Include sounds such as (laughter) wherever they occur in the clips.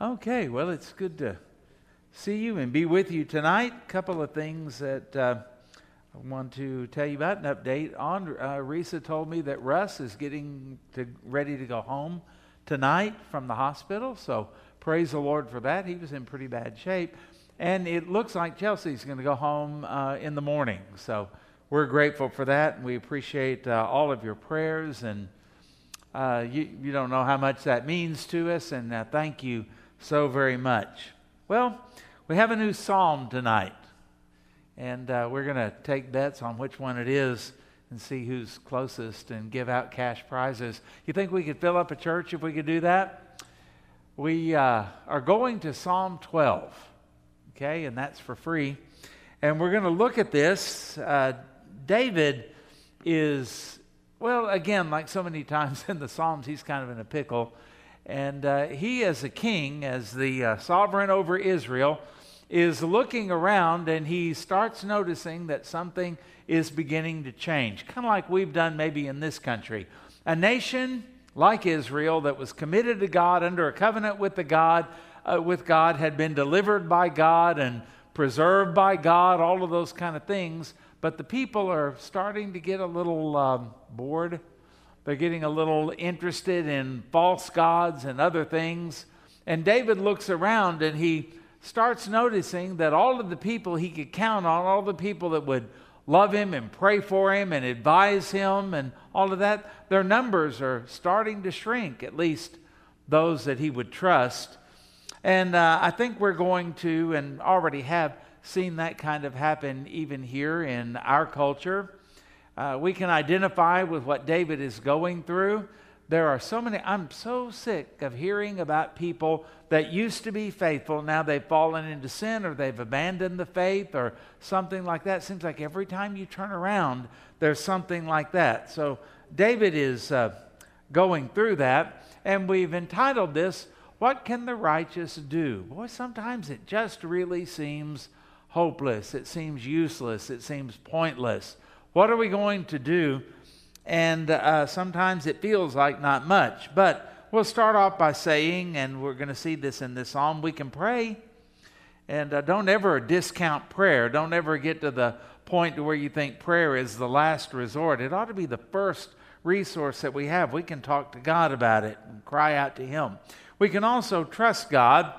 Okay, well, it's good to see you and be with you tonight. A couple of things that uh, I want to tell you about an update on. Uh, Risa told me that Russ is getting to, ready to go home tonight from the hospital, so praise the Lord for that. He was in pretty bad shape. And it looks like Chelsea's going to go home uh, in the morning, so we're grateful for that, and we appreciate uh, all of your prayers and. Uh, you, you don't know how much that means to us, and uh, thank you so very much. Well, we have a new psalm tonight, and uh, we're going to take bets on which one it is and see who's closest and give out cash prizes. You think we could fill up a church if we could do that? We uh, are going to Psalm 12, okay, and that's for free. And we're going to look at this. Uh, David is, well, again, like so many (laughs) times in the Psalms, he's kind of in a pickle and uh, he, as a king, as the uh, sovereign over Israel, is looking around and he starts noticing that something is beginning to change. Kind of like we've done maybe in this country. A nation like Israel that was committed to God under a covenant with the God, uh, with God, had been delivered by God and preserved by God, all of those kind of things. But the people are starting to get a little um, bored they're getting a little interested in false gods and other things. And David looks around and he starts noticing that all of the people he could count on, all the people that would love him and pray for him and advise him and all of that, their numbers are starting to shrink, at least those that he would trust. And uh, I think we're going to, and already have seen that kind of happen even here in our culture. Uh, we can identify with what David is going through. There are so many, I'm so sick of hearing about people that used to be faithful. Now they've fallen into sin or they've abandoned the faith or something like that. Seems like every time you turn around, there's something like that. So David is uh, going through that. And we've entitled this, What Can the Righteous Do? Boy, sometimes it just really seems hopeless. It seems useless. It seems pointless. What are we going to do? And uh, sometimes it feels like not much. But we'll start off by saying, and we're going to see this in this psalm, we can pray. And uh, don't ever discount prayer. Don't ever get to the point where you think prayer is the last resort. It ought to be the first resource that we have. We can talk to God about it and cry out to Him. We can also trust God.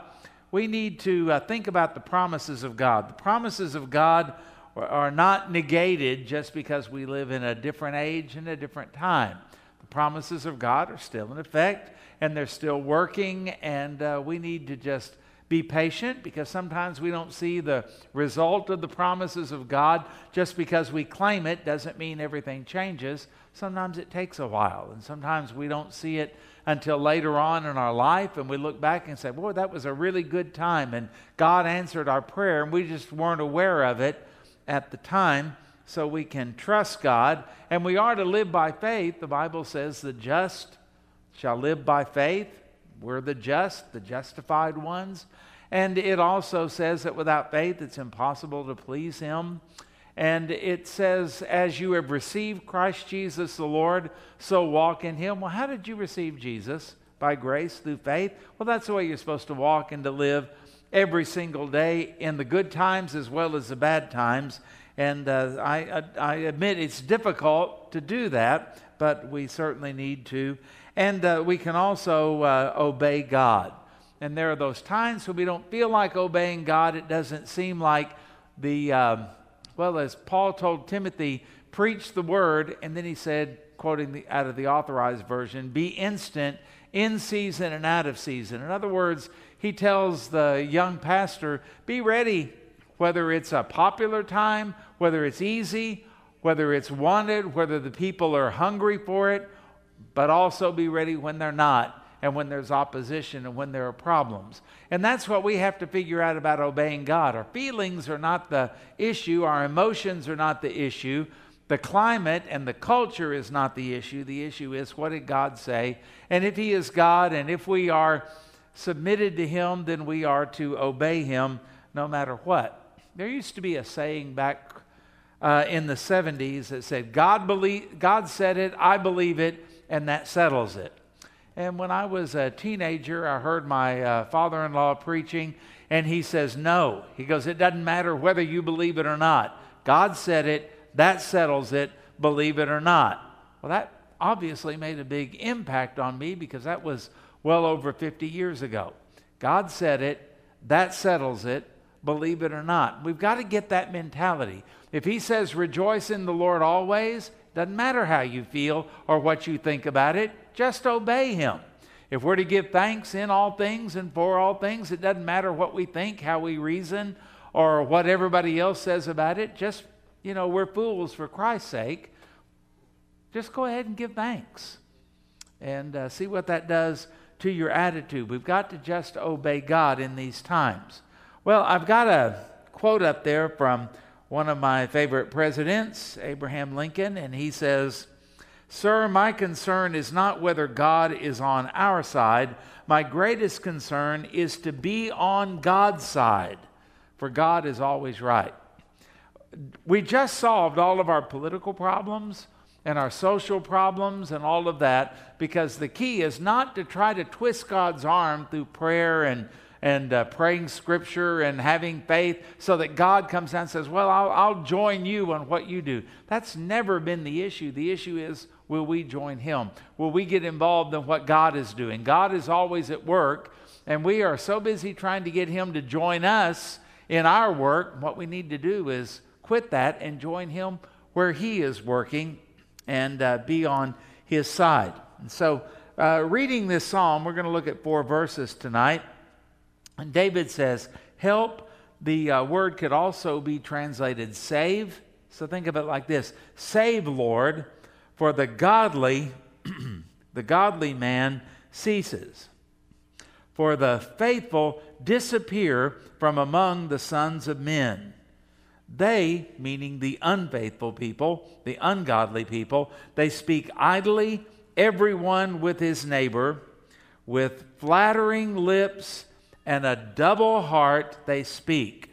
We need to uh, think about the promises of God. The promises of God are not negated just because we live in a different age and a different time. The promises of God are still in effect and they're still working, and uh, we need to just be patient because sometimes we don't see the result of the promises of God. Just because we claim it doesn't mean everything changes. Sometimes it takes a while, and sometimes we don't see it until later on in our life, and we look back and say, Boy, that was a really good time, and God answered our prayer, and we just weren't aware of it at the time so we can trust God. And we are to live by faith. The Bible says the just shall live by faith. We're the just, the justified ones. And it also says that without faith it's impossible to please Him. And it says, as you have received Christ Jesus the Lord, so walk in Him. Well, how did you receive Jesus? By grace, through faith? Well, that's the way you're supposed to walk and to live every single day in the good times as well as the bad times. And uh, I, I, admit it's difficult to do that, but we certainly need to. And uh, we can also uh, obey God. And there are those times when we don't feel like obeying God. It doesn't seem like the, um, well, as Paul told Timothy, preach the word. And then he said, quoting the, out of the authorized version, be instant in season and out of season. In other words, he tells the young pastor, be ready, whether it's a popular time, whether it's easy, whether it's wanted, whether the people are hungry for it, but also be ready when they're not and when there's opposition and when there are problems. And that's what we have to figure out about obeying God. Our feelings are not the issue, our emotions are not the issue. The climate and the culture is not the issue. The issue is what did God say? And if He is God and if we are submitted to Him, then we are to obey Him no matter what. There used to be a saying back uh, in the 70s that said, God, believe, God said it, I believe it, and that settles it. And when I was a teenager, I heard my uh, father in law preaching, and he says, No. He goes, It doesn't matter whether you believe it or not. God said it, that settles it, believe it or not. Well, that obviously made a big impact on me because that was well over 50 years ago. God said it, that settles it, believe it or not. We've got to get that mentality. If He says, Rejoice in the Lord always, doesn't matter how you feel or what you think about it, just obey Him. If we're to give thanks in all things and for all things, it doesn't matter what we think, how we reason, or what everybody else says about it. Just, you know, we're fools for Christ's sake. Just go ahead and give thanks and uh, see what that does to your attitude. We've got to just obey God in these times. Well, I've got a quote up there from one of my favorite presidents, Abraham Lincoln, and he says, Sir, my concern is not whether God is on our side. My greatest concern is to be on God's side, for God is always right. We just solved all of our political problems and our social problems and all of that because the key is not to try to twist God's arm through prayer and and uh, praying scripture and having faith so that God comes down and says, Well, I'll, I'll join you on what you do. That's never been the issue. The issue is, will we join Him? Will we get involved in what God is doing? God is always at work, and we are so busy trying to get Him to join us in our work. What we need to do is quit that and join Him where He is working and uh, be on His side. And so, uh, reading this psalm, we're going to look at four verses tonight. And David says, help. The uh, word could also be translated save. So think of it like this Save, Lord, for the godly, (clears throat) the godly man ceases. For the faithful disappear from among the sons of men. They, meaning the unfaithful people, the ungodly people, they speak idly, everyone with his neighbor, with flattering lips and a double heart they speak.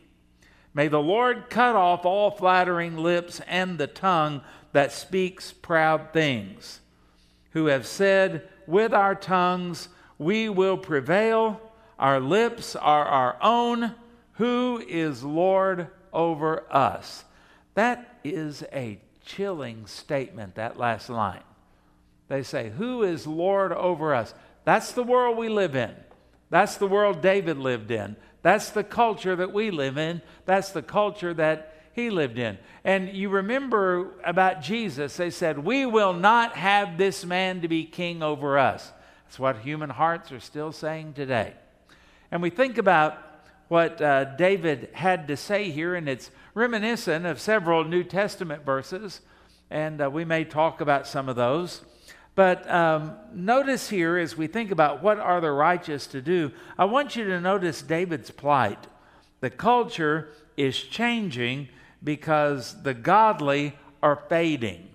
May the Lord cut off all flattering lips and the tongue that speaks proud things, who have said, With our tongues we will prevail, our lips are our own. Who is Lord over us? That is a chilling statement, that last line. They say, Who is Lord over us? That's the world we live in. That's the world David lived in. That's the culture that we live in. That's the culture that he lived in. And you remember about Jesus, they said, We will not have this man to be king over us. That's what human hearts are still saying today. And we think about what uh, David had to say here, and it's reminiscent of several New Testament verses, and uh, we may talk about some of those. But um, notice here, as we think about what are the righteous to do, I want you to notice David's plight. The culture is changing because the godly are fading.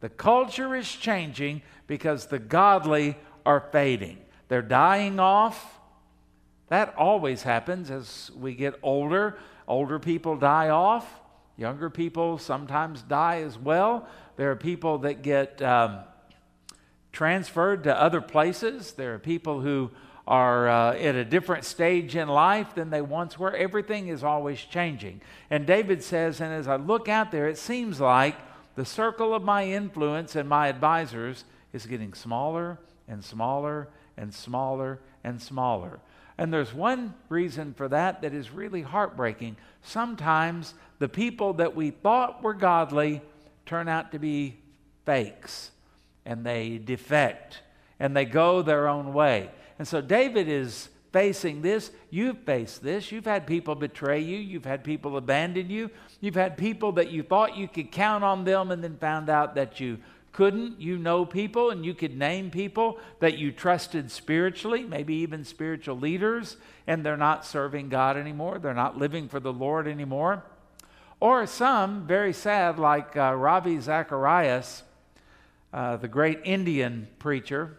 The culture is changing because the godly are fading. They're dying off. That always happens as we get older. Older people die off. Younger people sometimes die as well. There are people that get. Um, transferred to other places. There are people who are uh, at a different stage in life than they once were. Everything is always changing. And David says, and as I look out there, it seems like the circle of my influence and my advisors is getting smaller and smaller and smaller and smaller. And there's one reason for that that is really heartbreaking. Sometimes the people that we thought were godly turn out to be fakes and they defect and they go their own way. And so David is facing this. You've faced this. You've had people betray you. You've had people abandon you. You've had people that you thought you could count on them and then found out that you couldn't. You know people and you could name people that you trusted spiritually, maybe even spiritual leaders, and they're not serving God anymore. They're not living for the Lord anymore. Or some, very sad, like uh, Ravi Zacharias, uh, the great Indian preacher,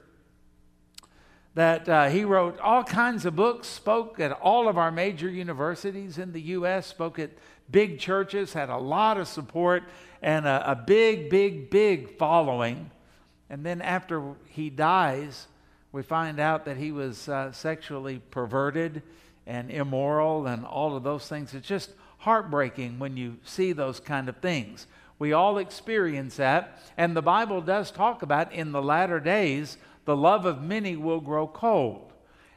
that uh, he wrote all kinds of books, spoke at all of our major universities in the U.S., spoke at big churches, had a lot of support, and a, a big, big, big following. And then after he dies, We find out that he was uh, sexually perverted and immoral and all of those things. It's just heartbreaking when you see those kind of things. We all experience that, and the Bible does talk about in the latter days, the love of many will grow cold,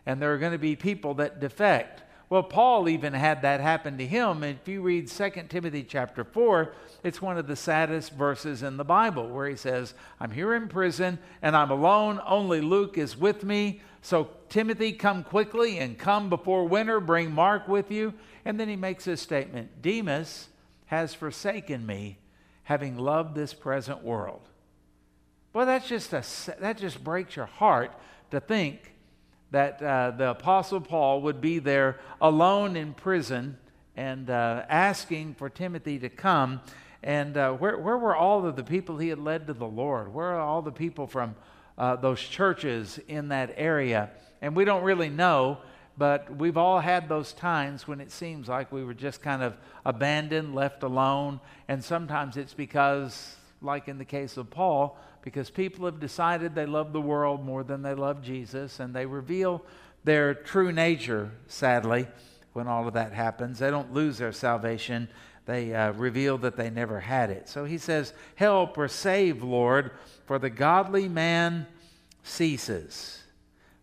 and there are going to be people that defect. Well, Paul even had that happen to him. If you read 2 Timothy chapter 4, it's one of the saddest verses in the Bible where he says, I'm here in prison and I'm alone. Only Luke is with me. So, Timothy, come quickly and come before winter. Bring Mark with you. And then he makes this statement Demas has forsaken me, having loved this present world. Well, that's just a, that just breaks your heart to think that uh, the Apostle Paul would be there alone in prison and uh, asking for Timothy to come. And uh, where, where were all of the people he had led to the Lord? Where are all the people from uh, those churches in that area? And we don't really know, but we've all had those times when it seems like we were just kind of abandoned, left alone. And sometimes it's because, like in the case of Paul, because people have decided they love the world more than they love Jesus, and they reveal their true nature, sadly, when all of that happens. They don't lose their salvation, they uh, reveal that they never had it. So he says, Help or save, Lord, for the godly man ceases,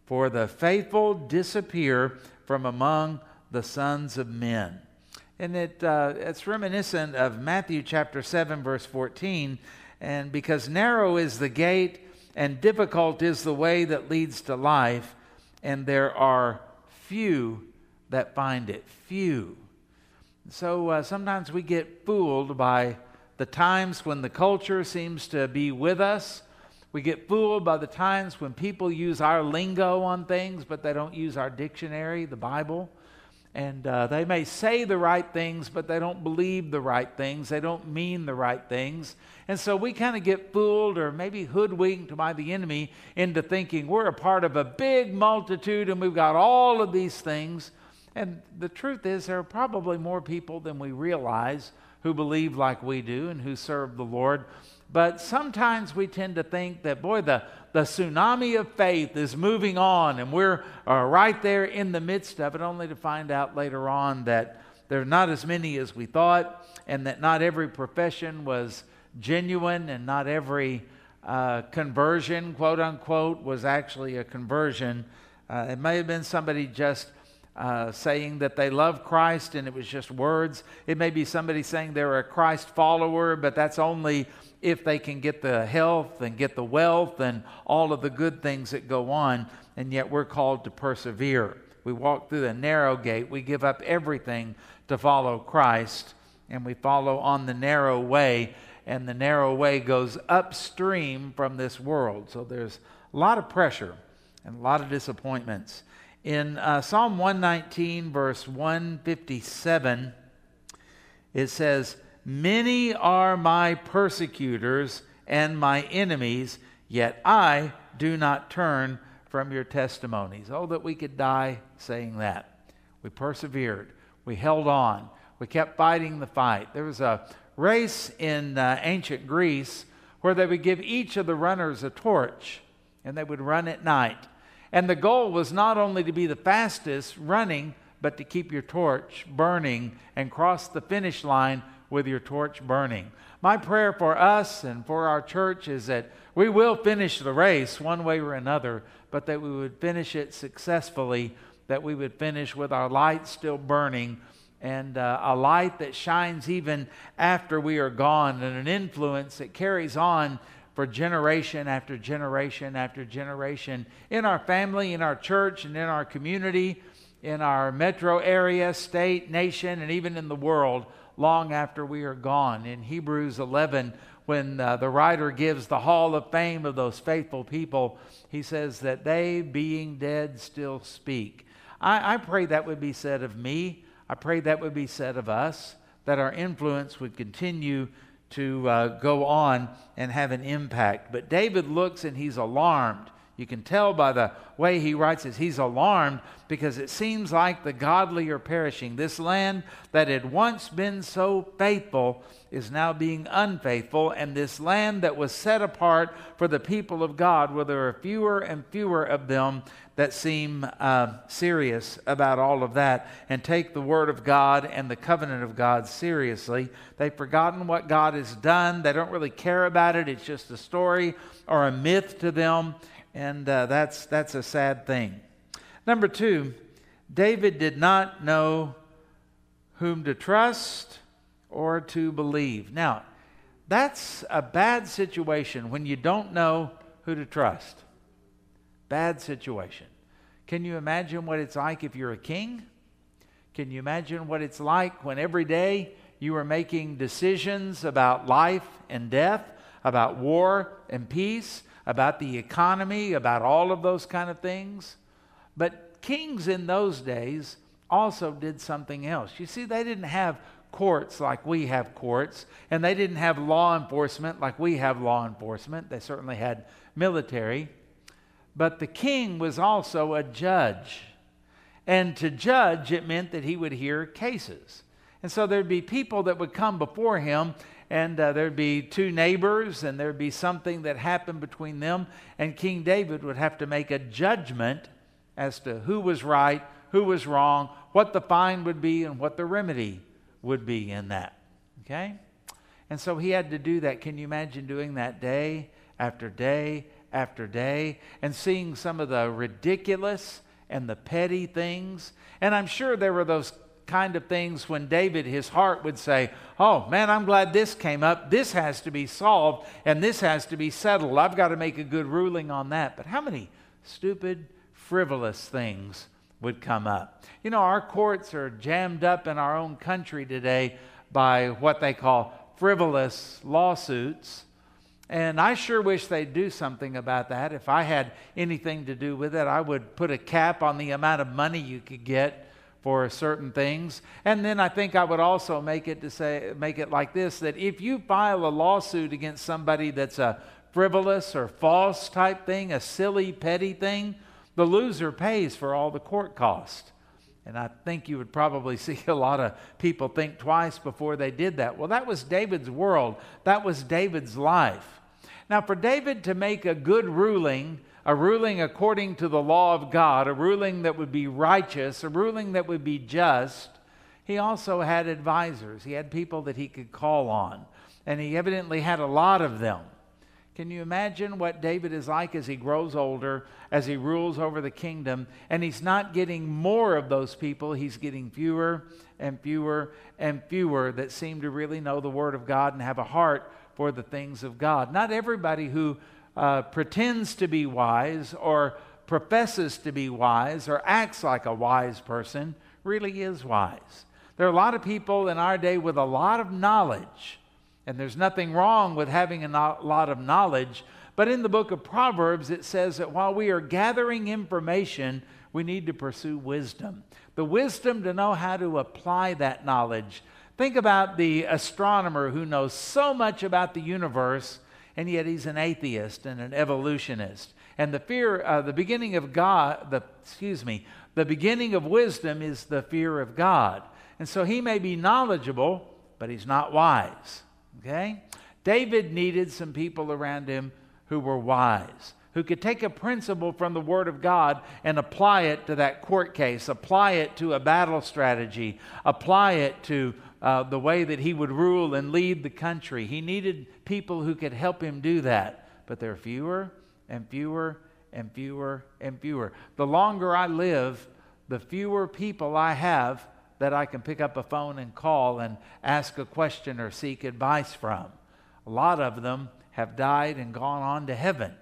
for the faithful disappear from among the sons of men. And it, uh, it's reminiscent of Matthew chapter 7, verse 14 and because narrow is the gate and difficult is the way that leads to life, and there are few that find it. Few. So uh, sometimes we get fooled by the times when the culture seems to be with us. We get fooled by the times when people use our lingo on things, but they don't use our dictionary, the Bible. And uh, they may say the right things, but they don't believe the right things. They don't mean the right things. And so we kind of get fooled or maybe hoodwinked by the enemy into thinking we're a part of a big multitude and we've got all of these things. And the truth is, there are probably more people than we realize who believe like we do and who serve the Lord. But sometimes we tend to think that, boy, the, the tsunami of faith is moving on and we're uh, right there in the midst of it, only to find out later on that there are not as many as we thought and that not every profession was genuine and not every uh, conversion, quote unquote, was actually a conversion. Uh, it may have been somebody just uh, saying that they love Christ and it was just words. It may be somebody saying they're a Christ follower, but that's only if they can get the health and get the wealth and all of the good things that go on, and yet we're called to persevere. We walk through the narrow gate, we give up everything to follow Christ, and we follow on the narrow way, and the narrow way goes upstream from this world. So there's a lot of pressure and a lot of disappointments. In uh, Psalm 119, verse 157, it says, Many are my persecutors and my enemies, yet I do not turn from your testimonies. Oh, that we could die saying that. We persevered, we held on, we kept fighting the fight. There was a race in uh, ancient Greece where they would give each of the runners a torch and they would run at night. And the goal was not only to be the fastest running, but to keep your torch burning and cross the finish line with your torch burning. My prayer for us and for our church is that we will finish the race one way or another, but that we would finish it successfully, that we would finish with our light still burning and uh, a light that shines even after we are gone and an influence that carries on for generation after generation after generation in our family, in our church, and in our community, in our metro area, state, nation, and even in the world long after we are gone. In Hebrews 11, when uh, the writer gives the hall of fame of those faithful people, he says that they, being dead, still speak. I, I pray that would be said of me. I pray that would be said of us, that our influence would continue to uh, go on and have an impact. But David looks and he's alarmed. You can tell by the way he writes this. He's alarmed because it seems like the godly are perishing. This land that had once been so faithful is now being unfaithful, and this land that was set apart for the people of God, where there are fewer and fewer of them that seem uh, serious about all of that and take the Word of God and the covenant of God seriously. They've forgotten what God has done, they don't really care about it. It's just a story or a myth to them and uh, that's, that's a sad thing. Number two, David did not know whom to trust or to believe. Now, that's a bad situation when you don't know who to trust. Bad situation. Can you imagine what it's like if you're a king? Can you imagine what it's like when every day you are making decisions about life and death, about war and peace, about the economy, about all of those kind of things. But kings in those days also did something else. You see, they didn't have courts like we have courts, and they didn't have law enforcement like we have law enforcement. They certainly had military. But the king was also a judge. And to judge, it meant that he would hear cases. And so there'd be people that would come before him and uh, there'd be two neighbors, and there'd be something that happened between them, and King David would have to make a judgment as to who was right, who was wrong, what the fine would be, and what the remedy would be in that. Okay? And so he had to do that. Can you imagine doing that day after day after day and seeing some of the ridiculous and the petty things? And I'm sure there were those kind of things when David, his heart would say, Oh, man, I'm glad this came up. This has to be solved and this has to be settled. I've got to make a good ruling on that. But how many stupid, frivolous things would come up? You know, our courts are jammed up in our own country today by what they call frivolous lawsuits. And I sure wish they'd do something about that. If I had anything to do with it, I would put a cap on the amount of money you could get for certain things. And then I think I would also make it to say make it like this that if you file a lawsuit against somebody that's a frivolous or false type thing, a silly petty thing, the loser pays for all the court cost. And I think you would probably (laughs) see a lot of people think twice before they did that. Well, that was David's world. That was David's life. Now, for David to make a good ruling, a ruling according to the law of God, a ruling that would be righteous, a ruling that would be just, he also had advisors. He had people that he could call on. And he evidently had a lot of them. Can you imagine what David is like as he grows older, as he rules over the kingdom? And he's not getting more of those people, he's getting fewer and fewer and fewer that seem to really know the Word of God and have a heart for the things of God. Not everybody who uh, pretends to be wise or professes to be wise or acts like a wise person really is wise. There are a lot of people in our day with a lot of knowledge, and there's nothing wrong with having a no- lot of knowledge. But in the book of Proverbs, it says that while we are gathering information, we need to pursue wisdom. The wisdom to know how to apply that knowledge. Think about the astronomer who knows so much about the universe and yet he's an atheist and an evolutionist. And the fear, uh, the beginning of God, the excuse me, the beginning of wisdom is the fear of God. And so he may be knowledgeable, but he's not wise. Okay? David needed some people around him who were wise, who could take a principle from the Word of God and apply it to that court case, apply it to a battle strategy, apply it to uh, the way that he would rule and lead the country. He needed people who could help him do that. But there are fewer and fewer and fewer and fewer. The longer I live, the fewer people I have that I can pick up a phone and call and ask a question or seek advice from. A lot of them have died and gone on to heaven.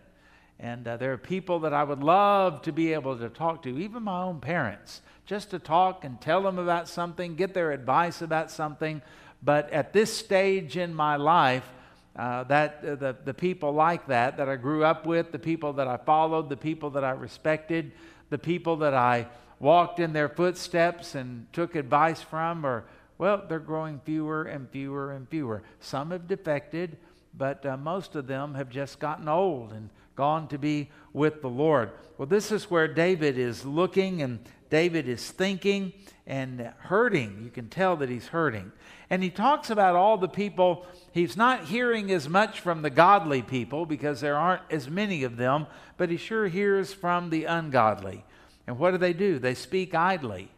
And uh, there are people that I would love to be able to talk to, even my own parents just to talk and tell them about something, get their advice about something. But at this stage in my life, uh, that uh, the, the people like that that I grew up with, the people that I followed, the people that I respected, the people that I walked in their footsteps and took advice from, or well, they're growing fewer and fewer and fewer. Some have defected, but uh, most of them have just gotten old and gone to be with the Lord. Well, this is where David is looking and David is thinking and hurting. You can tell that he's hurting. And he talks about all the people. He's not hearing as much from the godly people because there aren't as many of them, but he sure hears from the ungodly. And what do they do? They speak idly.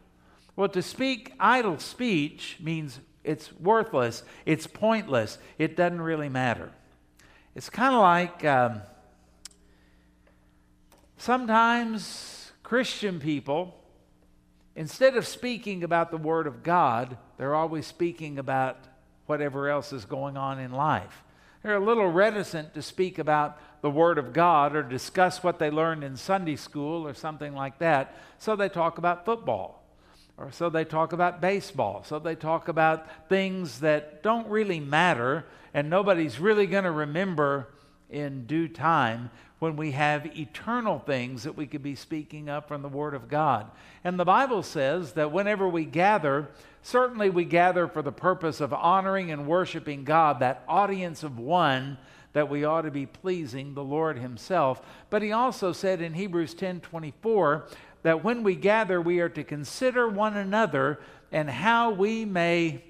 Well, to speak idle speech means it's worthless, it's pointless, it doesn't really matter. It's kind of like um, sometimes Christian people Instead of speaking about the Word of God, they're always speaking about whatever else is going on in life. They're a little reticent to speak about the Word of God or discuss what they learned in Sunday school or something like that. So they talk about football, or so they talk about baseball, so they talk about things that don't really matter and nobody's really going to remember in due time when we have eternal things that we could be speaking up from the Word of God. And the Bible says that whenever we gather, certainly we gather for the purpose of honoring and worshiping God, that audience of one that we ought to be pleasing the Lord Himself. But He also said in Hebrews 10 24 that when we gather, we are to consider one another and how we may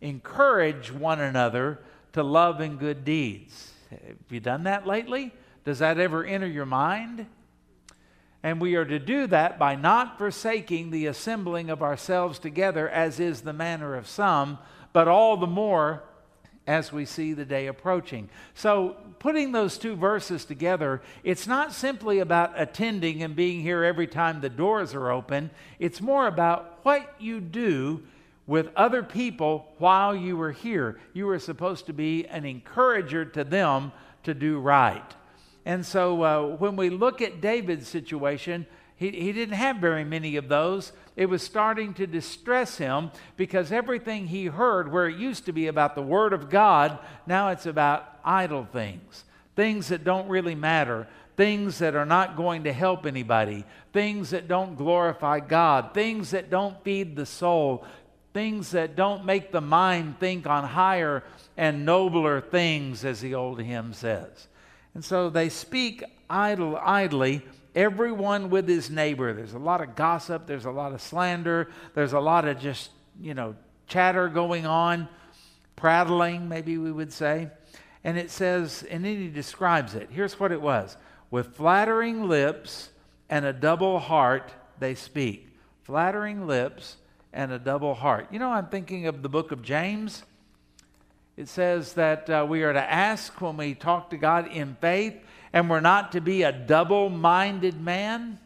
encourage one another to love and good deeds. Have you done that lately? Does that ever enter your mind? And we are to do that by not forsaking the assembling of ourselves together, as is the manner of some, but all the more as we see the day approaching. So, putting those two verses together, it's not simply about attending and being here every time the doors are open, it's more about what you do with other people while you are here. You are supposed to be an encourager to them to do right. And so uh, when we look at David's situation, he, he didn't have very many of those. It was starting to distress him because everything he heard, where it used to be about the Word of God, now it's about idle things, things that don't really matter, things that are not going to help anybody, things that don't glorify God, things that don't feed the soul, things that don't make the mind think on higher and nobler things, as the old hymn says. And so they speak idle, idly, everyone with his neighbor. There's a lot of gossip, there's a lot of slander, there's a lot of just, you know, chatter going on, prattling, maybe we would say. And it says, and then he describes it. Here's what it was with flattering lips and a double heart they speak. Flattering lips and a double heart. You know, I'm thinking of the book of James it says that uh, we are to ask when we talk to God in faith, and we're not to be a double minded man.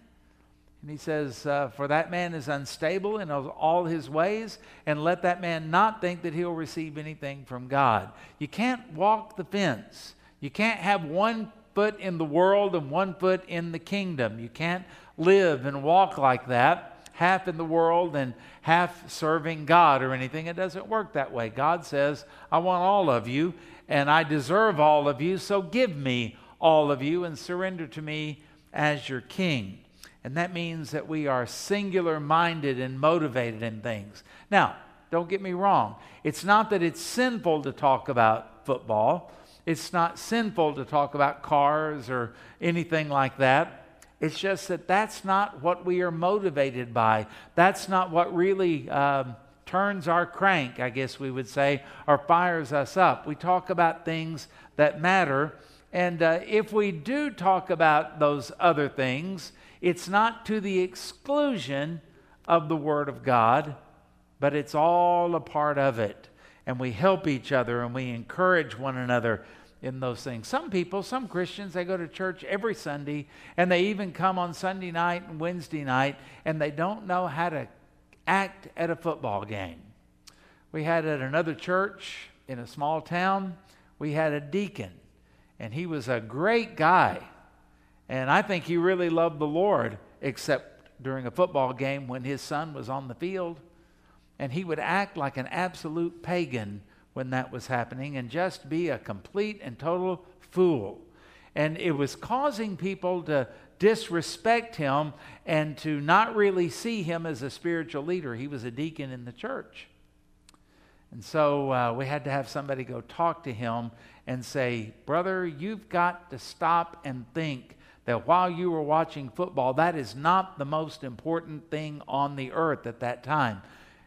And he says, uh, For that man is unstable in all his ways, and let that man not think that he'll receive anything from God. You can't walk the fence. You can't have one foot in the world and one foot in the kingdom. You can't live and walk like that half in the world and half serving God or anything. It doesn't work that way. God says, I want all of you, and I deserve all of you, so give me all of you and surrender to me as your king. And that means that we are singular minded and motivated in things. Now, don't get me wrong. It's not that it's sinful to talk about football. It's not sinful to talk about cars or anything like that. It's just that that's not what we are motivated by. That's not what really um, turns our crank, I guess we would say, or fires us up. We talk about things that matter. And uh, if we do talk about those other things, it's not to the exclusion of the Word of God, but it's all a part of it. And we help each other and we encourage one another in those things. Some people, some Christians, they go to church every Sunday and they even come on Sunday night and Wednesday night and they don't know how to act at a football game. We had at another church in a small town, we had a deacon and he was a great guy. And I think he really loved the Lord, except during a football game when his son was on the field. And he would act like an absolute pagan when that was happening and just be a complete and total fool. And it was causing people to disrespect him and to not really see him as a spiritual leader. He was a deacon in the church. And so uh, we had to have somebody go talk to him and say, Brother, you've got to stop and think that while you were watching football, that is not the most important thing on the earth at that time.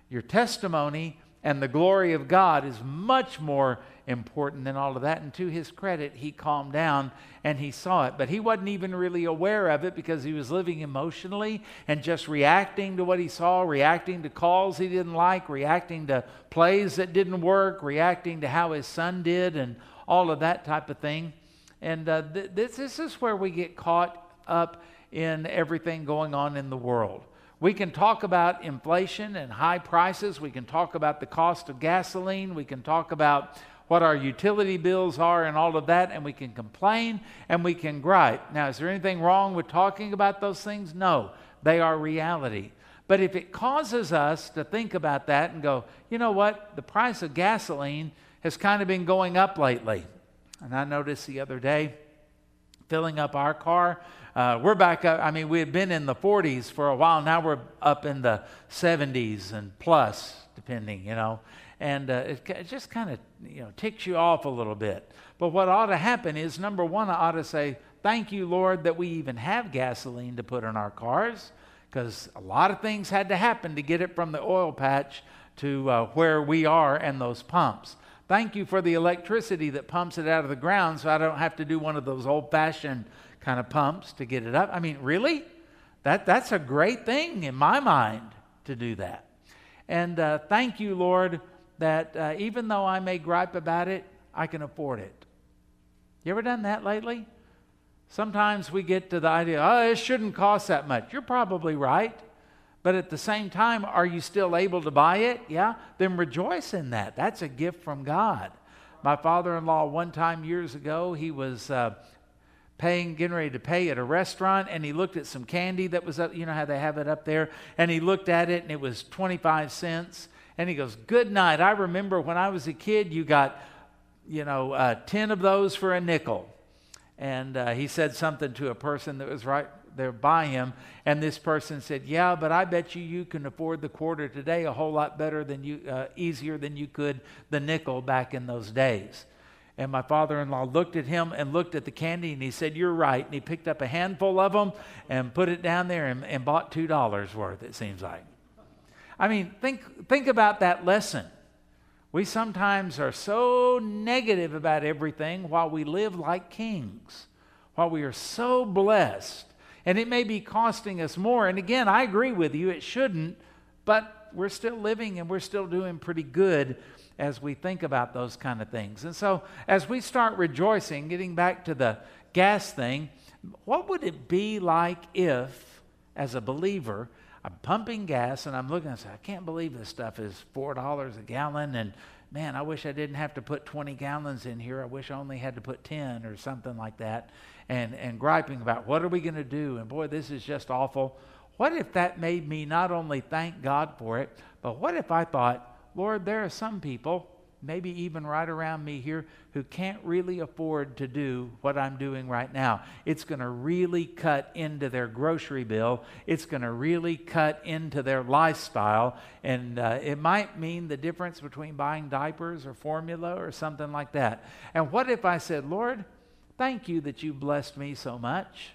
Your testimony and the glory of God is much more important than all of that. And to his credit, he calmed down and he saw it. But he wasn't even really aware of it because he was living emotionally and just reacting to what he saw, reacting to calls he didn't like, reacting to plays that didn't work, reacting to how his son did, and all of that type of thing. And uh, th- this, this is where we get caught up in everything going on in the world. We can talk about inflation and high prices. We can talk about the cost of gasoline. We can talk about what our utility bills are and all of that, and we can complain and we can gripe. Now, is there anything wrong with talking about those things? No, they are reality. But if it causes us to think about that and go, you know what, the price of gasoline has kind of been going up lately. And I noticed the other day, filling up our car, uh, we're back up. I mean, we had been in the 40s for a while. Now we're up in the 70s and plus, depending, you know. And uh, it, it, just kind of, you know, ticks you off a little bit. But what ought to happen is, number one, I ought to say, thank you, Lord, that we even have gasoline to put in our cars. Because a lot of things had to happen to get it from the oil patch to uh, where we are and those pumps. Thank you for the electricity that pumps it out of the ground so I don't have to do one of those old fashioned kind of pumps to get it up. I mean, really? That, that's a great thing in my mind to do that. And uh, thank you, Lord, that uh, even though I may gripe about it, I can afford it. You ever done that lately? Sometimes we get to the idea, oh, it shouldn't cost that much. You're probably right. But at the same time, are you still able to buy it? Yeah? Then rejoice in that. That's a gift from God. My father in law, one time years ago, he was uh, paying, getting ready to pay at a restaurant, and he looked at some candy that was up, you know how they have it up there, and he looked at it, and it was 25 cents. And he goes, Good night. I remember when I was a kid, you got, you know, uh, 10 of those for a nickel. And uh, he said something to a person that was right there by him, and this person said, "Yeah, but I bet you you can afford the quarter today a whole lot better than you, uh, easier than you could the nickel back in those days." And my father in law looked at him and looked at the candy and he said, You're right. And he picked up a handful of them and put it down there and, and bought $2 worth, it seems like. I mean, think, think about that lesson. We sometimes are so negative about everything while we live like kings, while we are so blessed. And it may be costing us more. And again, I agree with you, it shouldn't, but we're still living and we're still doing pretty good as we think about those kind of things. And so, as we start rejoicing, getting back to the gas thing, what would it be like if, as a believer, I'm pumping gas and I'm looking and say, I can't believe this stuff is $4 a gallon. And man, I wish I didn't have to put 20 gallons in here. I wish I only had to put 10 or something like that. And, and griping about what are we going to do? And boy, this is just awful. What if that made me not only thank God for it, but what if I thought, Lord, there are some people, maybe even right around me here, who can't really afford to do what I'm doing right now. It's going to really cut into their grocery bill, it's going to really cut into their lifestyle, and uh, it might mean the difference between buying diapers or formula or something like that. And what if I said, Lord, thank you that you blessed me so much,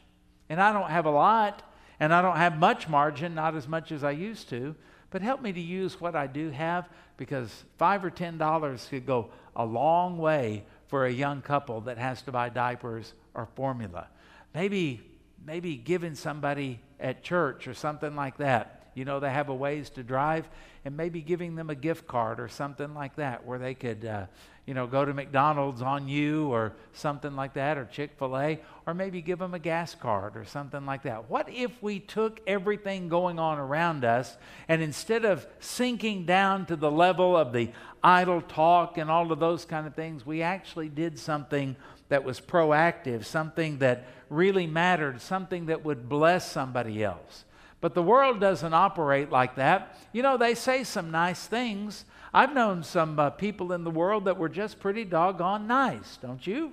and I don't have a lot. And I don't have much margin, not as much as I used to, but help me to use what I do have because five or ten dollars could go a long way for a young couple that has to buy diapers or formula. Maybe, maybe giving somebody at church or something like that. You know, they have a ways to drive, and maybe giving them a gift card or something like that where they could, uh, you know, go to McDonald's on you or something like that, or Chick fil A, or maybe give them a gas card or something like that. What if we took everything going on around us and instead of sinking down to the level of the idle talk and all of those kind of things, we actually did something that was proactive, something that really mattered, something that would bless somebody else? But the world doesn't operate like that. You know, they say some nice things, I've known some uh, people in the world that were just pretty doggone nice, don't you?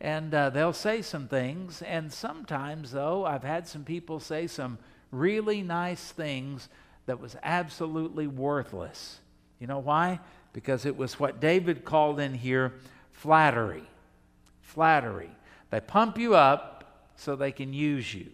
And uh, they'll say some things. And sometimes, though, I've had some people say some really nice things that was absolutely worthless. You know why? Because it was what David called in here flattery. Flattery. They pump you up so they can use you,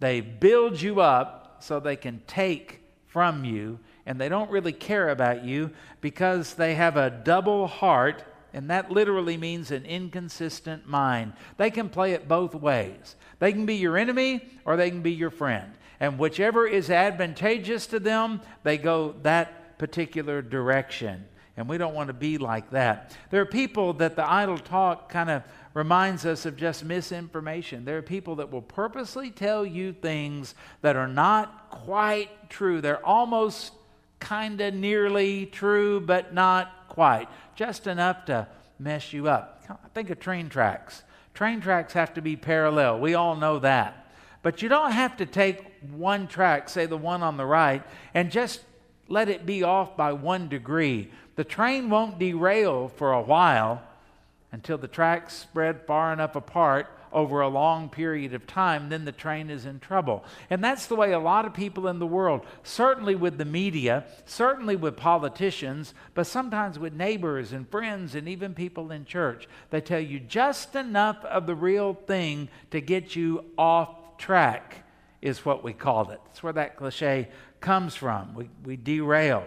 they build you up so they can take from you, and they don't really care about you because they have a double heart and that literally means an inconsistent mind. They can play it both ways. They can be your enemy or they can be your friend. And whichever is advantageous to them, they go that particular direction. And we don't want to be like that. There are people that the idle talk kind of reminds us of just misinformation. There are people that will purposely tell you things that are not quite true. They're almost kind of nearly true, but not quite just enough to mess you up. Think of train tracks. Train tracks have to be parallel. We all know that. But you don't have to take one track, say the one on the right, and just let it be off by one degree. The train won't derail for a while until the tracks spread far enough apart over a long period of time, then the train is in trouble. And that's the way a lot of people in the world, certainly with the media, certainly with politicians, but sometimes with neighbors and friends and even people in church, they tell you just enough of the real thing to get you off track, is what we called it. That's where that cliche comes from. We, we derail.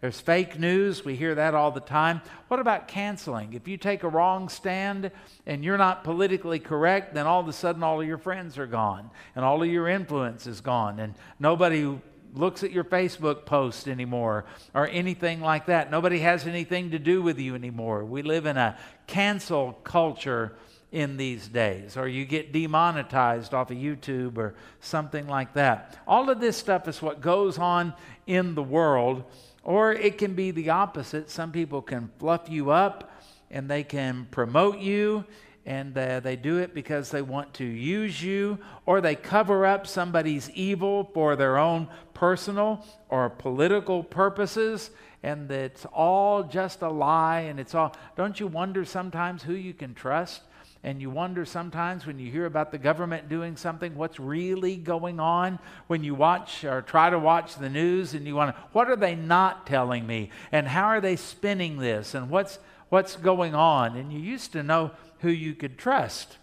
There's fake news. We hear that all the time. What about canceling? If you take a wrong stand and you're not politically correct, then all of a sudden all of your friends are gone and all of your influence is gone and nobody looks at your Facebook post anymore or anything like that. Nobody has anything to do with you anymore. We live in a cancel culture in these days, or you get demonetized off of YouTube or something like that. All of this stuff is what goes on in the world. Or it can be the opposite. Some people can fluff you up and they can promote you and uh, they do it because they want to use you, or they cover up somebody's evil for their own personal or political purposes, and it's all just a lie. And it's all, don't you wonder sometimes who you can trust? And you wonder sometimes when you hear about the government doing something, what's really going on? When you watch or try to watch the news and you to, what are they not telling me? And how are they spinning this? And what's, what's going on? And you used to know who you could trust.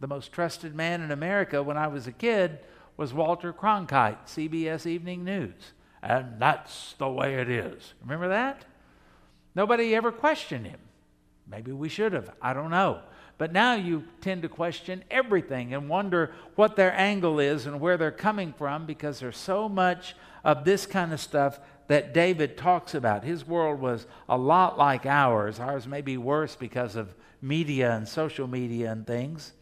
The most trusted man in America when I was a kid was Walter Cronkite, CBS Evening News. And that's the way it is. Remember that? Nobody ever questioned him. Maybe we should have. I don't know. But now you tend to question everything and wonder what their angle is and where they're coming from because there's so much of this kind of stuff that David talks about. His world was a lot like ours. Ours may be worse because of media and social media and things.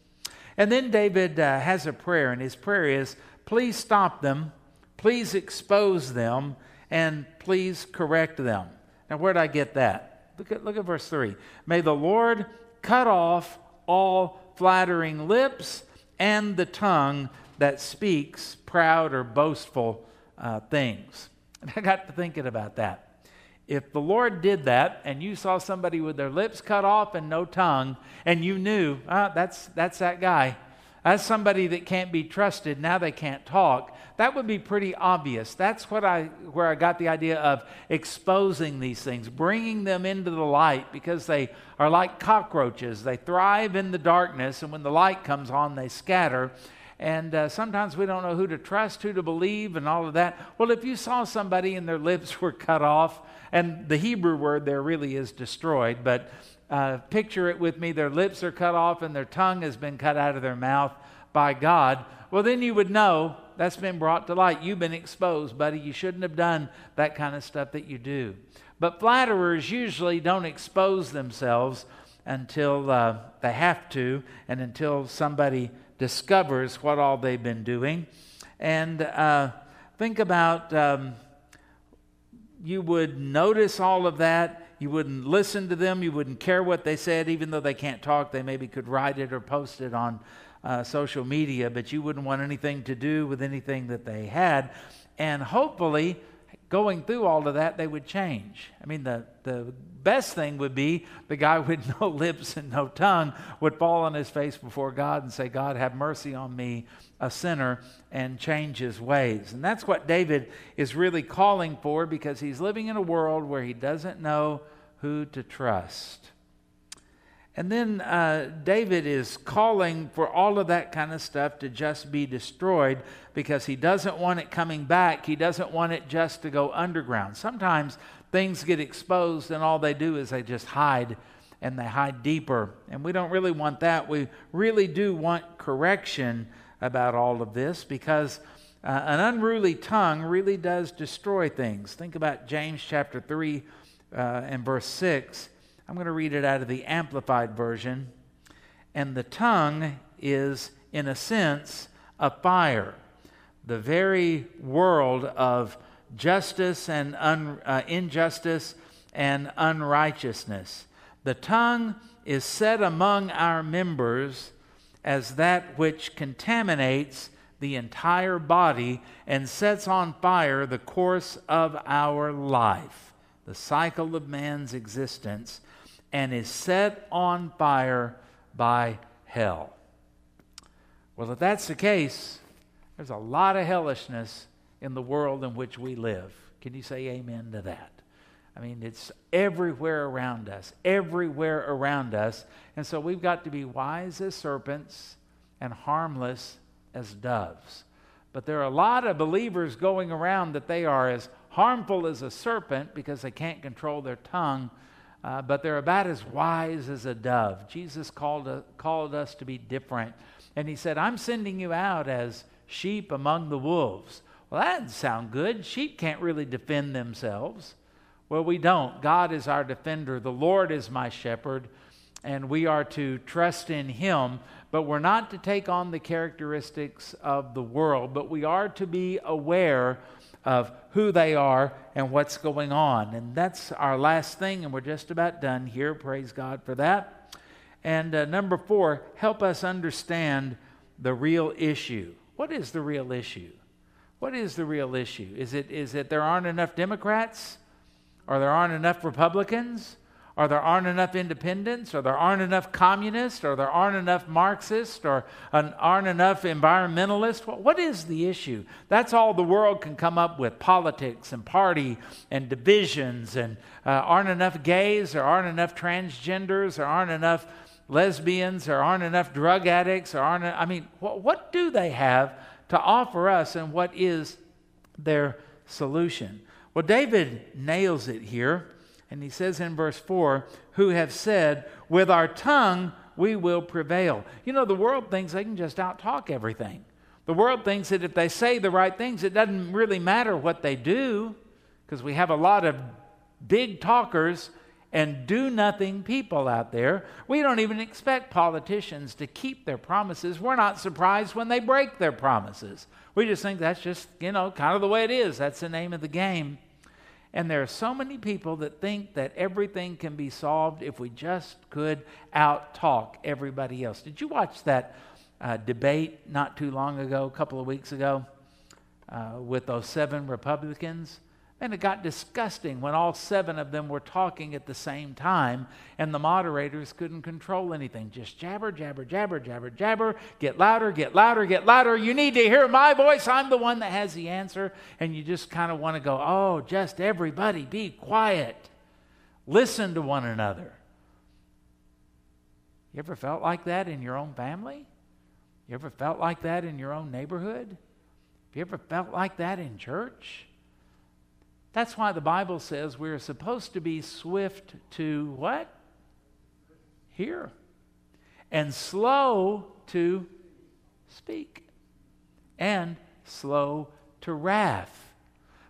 And then David uh, has a prayer, and his prayer is please stop them, please expose them, and please correct them. Now, where'd I get that? Look at, look at verse 3. May the Lord cut off all flattering lips and the tongue that speaks proud or boastful uh, things. And I got to thinking about that. If the Lord did that and you saw somebody with their lips cut off and no tongue, and you knew, ah, that's, that's that guy, as somebody that can't be trusted, now they can't talk. That would be pretty obvious. That's what I, where I got the idea of exposing these things, bringing them into the light because they are like cockroaches. They thrive in the darkness, and when the light comes on, they scatter. And uh, sometimes we don't know who to trust, who to believe, and all of that. Well, if you saw somebody and their lips (laughs) were cut off, and the Hebrew word there really is destroyed, but uh, picture it with me their lips are cut off and their tongue has been cut out of their mouth by God, well, then you would know that's been brought to light. You've been exposed, buddy. You shouldn't have done that kind of stuff that you do. But flatterers usually don't expose themselves until uh, they have to and until somebody discovers what all they've been doing. And uh, think about um, you would notice all of that you wouldn't listen to them. You wouldn't care what they said, even though they can't talk. They maybe could write it or post it on uh, social media, but you wouldn't want anything to do with anything that they had. And hopefully, going through all of that, they would change. I mean, the, the best thing would be the guy with (laughs) no lips and no tongue would fall on his face before God and say, God, have mercy on me, a sinner, and change his ways. And that's what David is really calling for because he's living in a world where he doesn't know who to trust. And then uh, David is calling for all of that kind of stuff to just be destroyed because he doesn't want it coming back. He doesn't want it just to go underground. Sometimes things get exposed and all they do is they just hide and they hide deeper. And we don't really want that. We really do want correction about all of this because uh, an unruly tongue really does destroy things. Think about James chapter 3 uh, and verse 6 I'm going to read it out of the Amplified Version. And the tongue is, in a sense, a fire. The very world of justice and un, uh, injustice and unrighteousness. The tongue is set among our members as that which contaminates the entire body and sets on fire the course of our life, the cycle of man's existence and is set on fire by hell. Well, if that's the case, there's a lot of hellishness in the world in which we live. Can you say amen to that? I mean, it's everywhere around us, everywhere around us. And so we've got to be wise as serpents and harmless as doves. But there are a lot of believers going around that they are as harmful as a serpent because they can't control their tongue uh, but they're about as wise as a dove. Jesus called, uh, called us to be different. And he said, I'm sending you out as sheep among the wolves. Well, that doesn't sound good. Sheep can't really defend themselves. Well, we don't. God is our defender, the Lord is my shepherd, and we are to trust in him. But we're not to take on the characteristics of the world, but we are to be aware of who they are and what's going on. And that's our last thing, and we're just about done here. Praise God for that. And uh, number four, help us understand the real issue. What is the real issue? What is the real issue? Is it, is it there aren't enough Democrats? Or there aren't enough Republicans? or there aren't enough independents, or there aren't enough communists, or there aren't enough Marxists, or aren't enough environmentalists. What is the issue? That's all the world can come up with politics and party and divisions, and uh, aren't enough gays, there aren't enough transgenders, there aren't enough lesbians, there aren't enough drug addicts, there aren't, I mean, what, what do they have to offer us, and what is their solution? Well, David nails it here. And he says in verse 4 who have said, With our tongue we will prevail. You know, the world thinks they can just outtalk everything. The world thinks that if they say the right things, it doesn't really matter what they do, because we have a lot of big talkers and do nothing people out there. We don't even expect politicians to keep their promises. We're not surprised when they break their promises. We just think that's just, you know, kind of the way it is. That's the name of the game. And there are so many people that think that everything can be solved if we just could out talk everybody else. Did you watch that uh, debate not too long ago, a couple of weeks ago, uh, with those seven Republicans? And it got disgusting when all seven of them were talking at the same time and the moderators couldn't control anything. Just jabber, jabber, jabber, jabber, jabber. Get louder, get louder, get louder. You need to hear my voice. I'm the one that has the answer. And you just kind of want to go, oh, just everybody be quiet. Listen to one another. You ever felt like that in your own family? You ever felt like that in your own neighborhood? Have you ever felt like that in church? That's why the Bible says we're supposed to be swift to what? Hear. And slow to speak. And slow to wrath.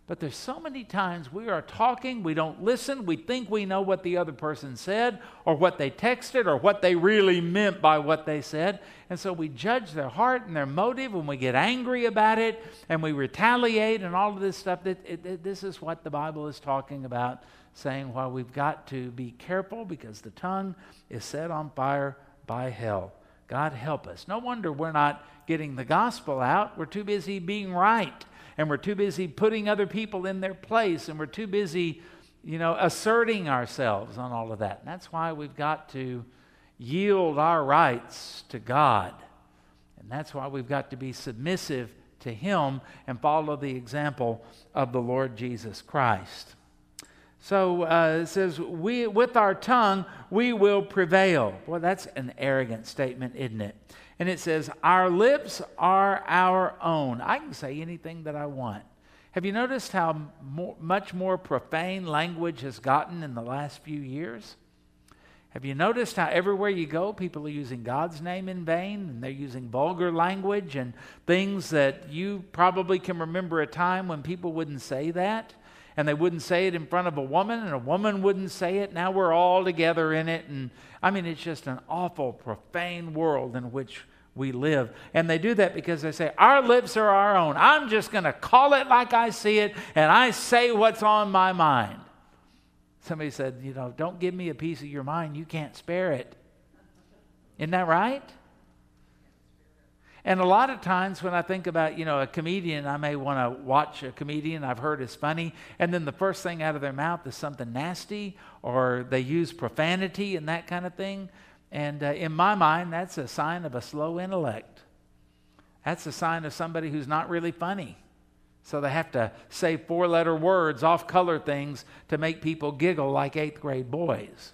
But there's so many times we are talking, we don't listen, we think we know what the other person said, or what they texted, or what they really meant by what they said. And so we judge their heart and their motive, and we get angry about it, and we retaliate, and all of this stuff. That it, it, this is what the Bible is talking about, saying, well, we've got to be careful because the tongue is set on fire by hell. God help us. No wonder we're not getting the gospel out. We're too busy being right and we're too busy putting other people in their place, and we're too busy, you know, asserting ourselves on all of that. And that's why we've got to yield our rights to God. And that's why we've got to be submissive to Him and follow the example of the Lord Jesus Christ. So uh, it says, we, with our tongue, we will prevail. Well, that's an arrogant statement, isn't it? And it says, Our lips are our own. I can say anything that I want. Have you noticed how more, much more profane language has gotten in the last few years? Have you noticed how everywhere you go, people are using God's name in vain and they're using vulgar language and things that you probably can remember a time when people wouldn't say that? And they wouldn't say it in front of a woman, and a woman wouldn't say it. Now we're all together in it. And I mean, it's just an awful, profane world in which we live. And they do that because they say, Our lips are our own. I'm just going to call it like I see it, and I say what's on my mind. Somebody said, you know, don't give me a piece of your mind. You can't spare it. Isn't that right? And a lot of times when I think about, you know, a comedian, I may want to watch a comedian I've heard is funny, and then the first thing out of their mouth is something nasty, or they use profanity and that kind of thing. And uh, in my mind, that's a sign of a slow intellect. That's a sign of somebody who's not really funny. So they have to say four letter words, off color things to make people giggle like eighth grade boys.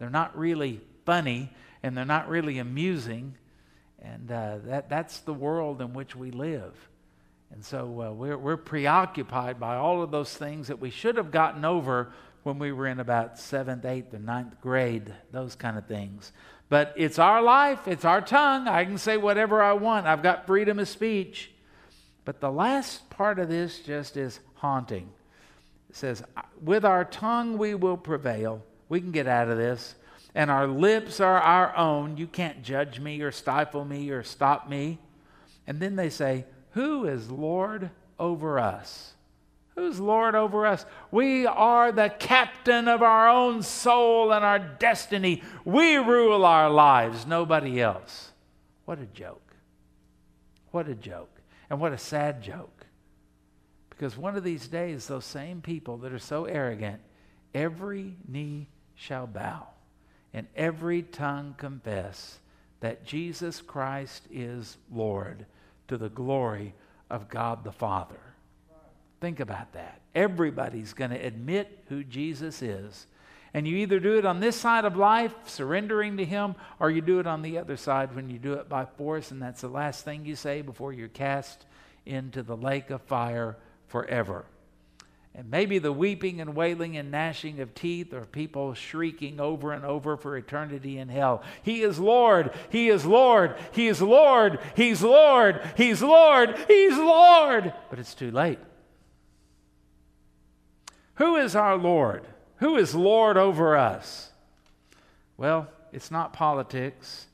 They're not really funny and they're not really amusing. And uh, that, that's the world in which we live. And so uh, we're, we're preoccupied by all of those things that we should have gotten over when we were in about seventh, eighth, or ninth grade, those kind of things. But it's our life, it's our tongue. I can say whatever I want, I've got freedom of speech. But the last part of this just is haunting. It says, With our tongue we will prevail. We can get out of this. And our lips are our own. You can't judge me or stifle me or stop me. And then they say, Who is Lord over us? Who's Lord over us? We are the captain of our own soul and our destiny. We rule our lives, nobody else. What a joke. What a joke. And what a sad joke. Because one of these days, those same people that are so arrogant, every knee shall bow and every tongue confess that Jesus Christ is Lord to the glory of God the Father. Think about that. Everybody's going to admit who Jesus is. And you either do it on this side of life, surrendering to Him, or you do it on the other side when you do it by force, and that's the last thing you say before you're cast into the lake of fire forever. And maybe the weeping and wailing and gnashing of teeth are people shrieking over and over for eternity in hell. He is Lord. He is Lord. He is Lord. He's Lord. He's Lord. He's Lord. But it's too late. Who is our Lord? Who is Lord over us? Well, it's not politics.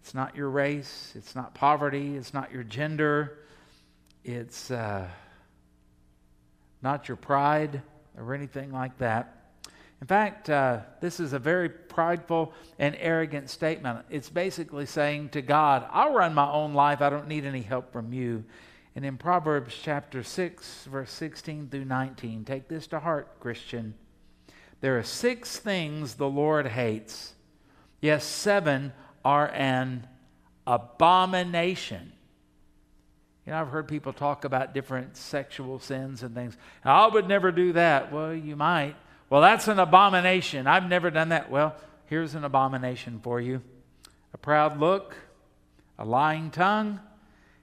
It's not your race. It's not poverty. It's not your gender. It's uh, not your pride or anything like that. In fact, uh, this is a very prideful and arrogant statement. It's basically saying to God, I'll run my own life. I don't need any help from you. And in Proverbs chapter 6, verse 16 through 19, take this to heart, Christian. There are six things the Lord hates. Yes, seven are an abomination. You know, I've heard people talk about different sexual sins and things. I would never do that. Well, you might. Well, that's an abomination. I've never done that. Well, here's an abomination for you a proud look, a lying tongue,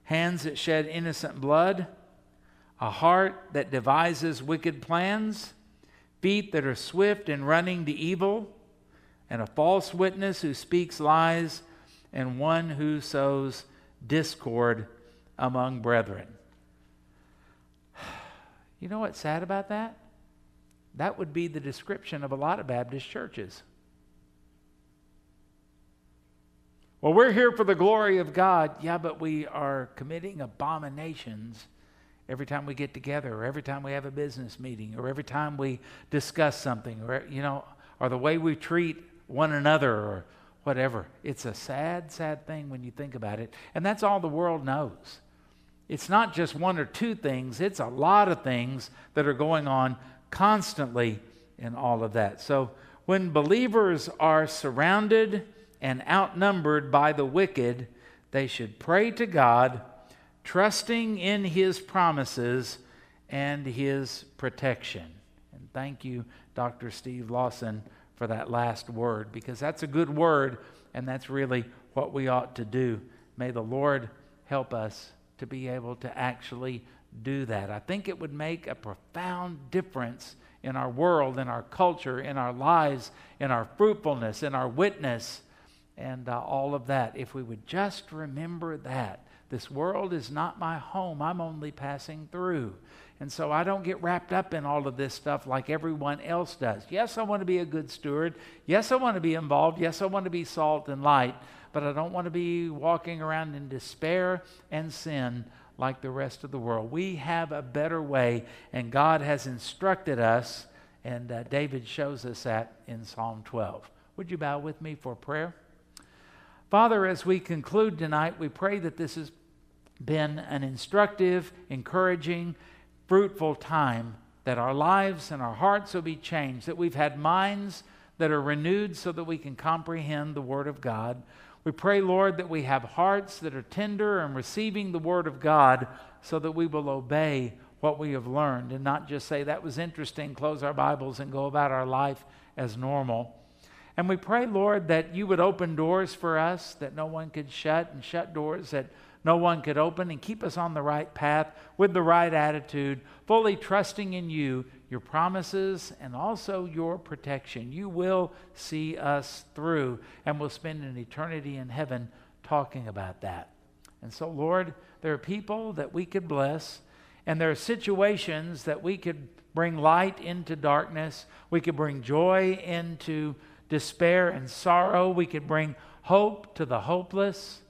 hands that shed innocent blood, a heart that devises wicked plans feet that are swift in running to evil, and a false witness who speaks lies, and one who sows discord among brethren. (sighs) You know what's sad about that? That would be the description of a lot of Baptist churches. Well, we're here for the glory of God. Yeah, but we are committing abominations every time we get together or every time we have a business meeting or every time we discuss something or you know or the way we treat one another or whatever it's a sad sad thing when you think about it and that's all the world knows it's not just one or two things, it's a lot of things that are going on constantly in all of that. So when believers are surrounded and outnumbered by the wicked, they should pray to God, trusting in His promises and His protection. And thank you, Dr. Steve Lawson, for that last word, because that's a good word, and that's really what we ought to do. May the Lord help us to be able to actually do that. I think it would make a profound difference in our world, in our culture, in our lives, in our fruitfulness, in our witness, and uh, all of that. If we would just remember that. This world is not my home, I'm only passing through. And so I don't get wrapped up in all of this stuff like everyone else does. Yes, I want to be a good steward. Yes, I want to be involved. Yes, I want to be salt and light. But I don't want to be walking around in despair and sin like the rest of the world. We have a better way, and God has instructed us, and uh, David shows us that in Psalm 12. Would you bow with me for prayer? Father, as we conclude tonight, we pray that this has been an instructive, encouraging, fruitful time, that our lives and our hearts will be changed, that we've had minds that are renewed so that we can comprehend the Word of God. We pray, Lord, that we have hearts that are tender and receiving the Word of God so that we will obey what we have learned and not just say, that was interesting, close our Bibles, and go about our life as normal. And we pray, Lord, that you would open doors for us that no one could shut and shut doors that no one could open and keep us on the right path with the right attitude, fully trusting in you, your promises, and also your protection. You will see us through, and we'll spend an eternity in heaven talking about that. And so, Lord, there are people that we could bless, and there are situations that we could bring light into darkness. We could bring joy into despair and sorrow. We could bring hope to the hopeless.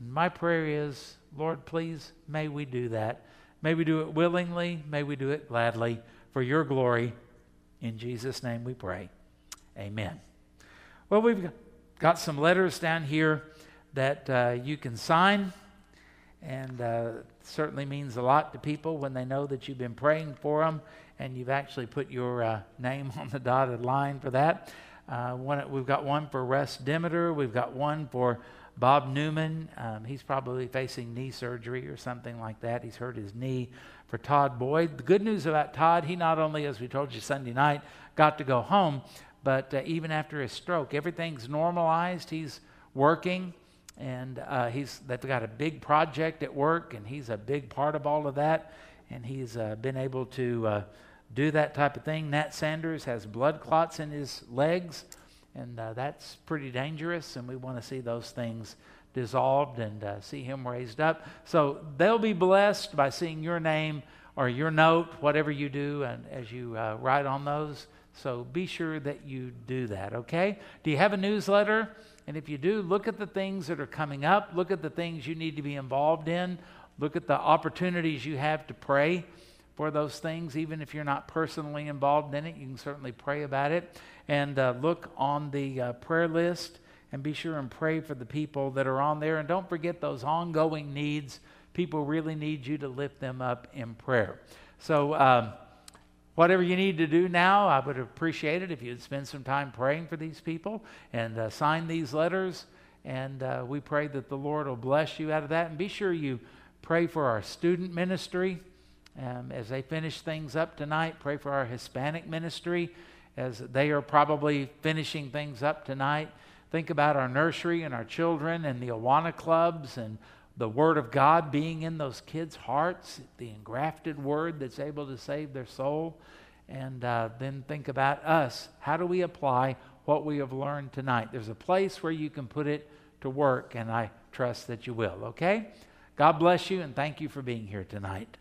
My prayer is, Lord, please, may we do that. May we do it willingly. May we do it gladly for your glory. In Jesus' name we pray. Amen. Well, we've got some letters down here that uh, you can sign, and uh, certainly means a lot to people when they know that you've been praying for them and you've actually put your uh, name (laughs) on the dotted line for that. Uh, one, we've got one for Russ Demeter. We've got one for Bob Newman, um, he's probably facing knee surgery or something like that. He's hurt his knee. For Todd Boyd, the good news about Todd, he not only, as we told you Sunday night, got to go home, but uh, even after his stroke, everything's normalized. He's working, and uh, he's they've got a big project at work, and he's a big part of all of that. And he's uh, been able to uh, do that type of thing. Nat Sanders has blood clots in his legs and uh, that's pretty dangerous, and we want to see those things dissolved and uh, see him raised up. So they'll be blessed by seeing your name or your note, whatever you do, and as you uh, write on those. So be sure that you do that, okay? Do you have a newsletter? And if you do, look at the things that are coming up. Look at the things you need to be involved in. Look at the opportunities you have to pray for those things. Even if you're not personally involved in it, you can certainly pray about it and uh, look on the uh, prayer list and be sure and pray for the people that are on there. And don't forget those ongoing needs. People really need you to lift them up in prayer. So, um, whatever you need to do now, I would appreciate it if you'd spend some time praying for these people and uh, sign these letters. And uh, we pray that the Lord will bless you out of that. And be sure you pray for our student ministry um, as they finish things up tonight. Pray for our Hispanic ministry as they are probably finishing things up tonight. Think about our nursery and our children and the Awana clubs and the Word of God being in those kids' hearts, the engrafted Word that's able to save their soul. And uh, then think about us. How do we apply what we have learned tonight? There's a place where you can put it to work, and I trust that you will, okay? God bless you, and thank you for being here tonight.